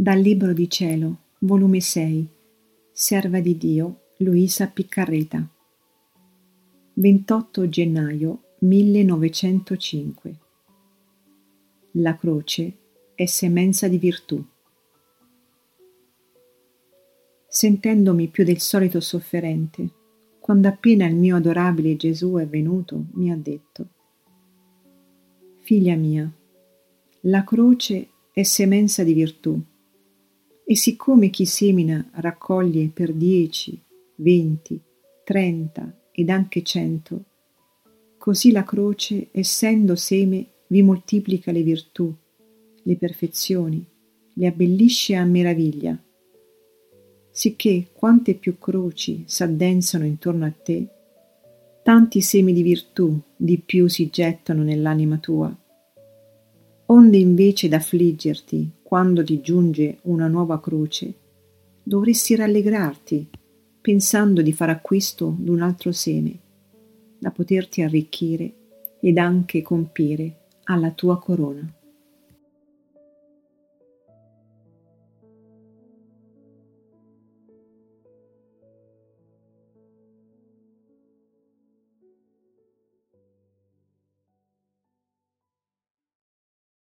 Dal Libro di Cielo, volume 6, Serva di Dio, Luisa Piccarreta. 28 gennaio 1905. La croce è semenza di virtù. Sentendomi più del solito sofferente, quando appena il mio adorabile Gesù è venuto, mi ha detto, Figlia mia, la croce è semenza di virtù e siccome chi semina raccoglie per dieci, venti, trenta ed anche cento, così la croce, essendo seme, vi moltiplica le virtù, le perfezioni, le abbellisce a meraviglia. Sicché quante più croci s'addensano intorno a te, tanti semi di virtù di più si gettano nell'anima tua. Onde invece d'affliggerti quando ti giunge una nuova croce, dovresti rallegrarti pensando di far acquisto d'un altro seme, da poterti arricchire ed anche compire alla tua corona.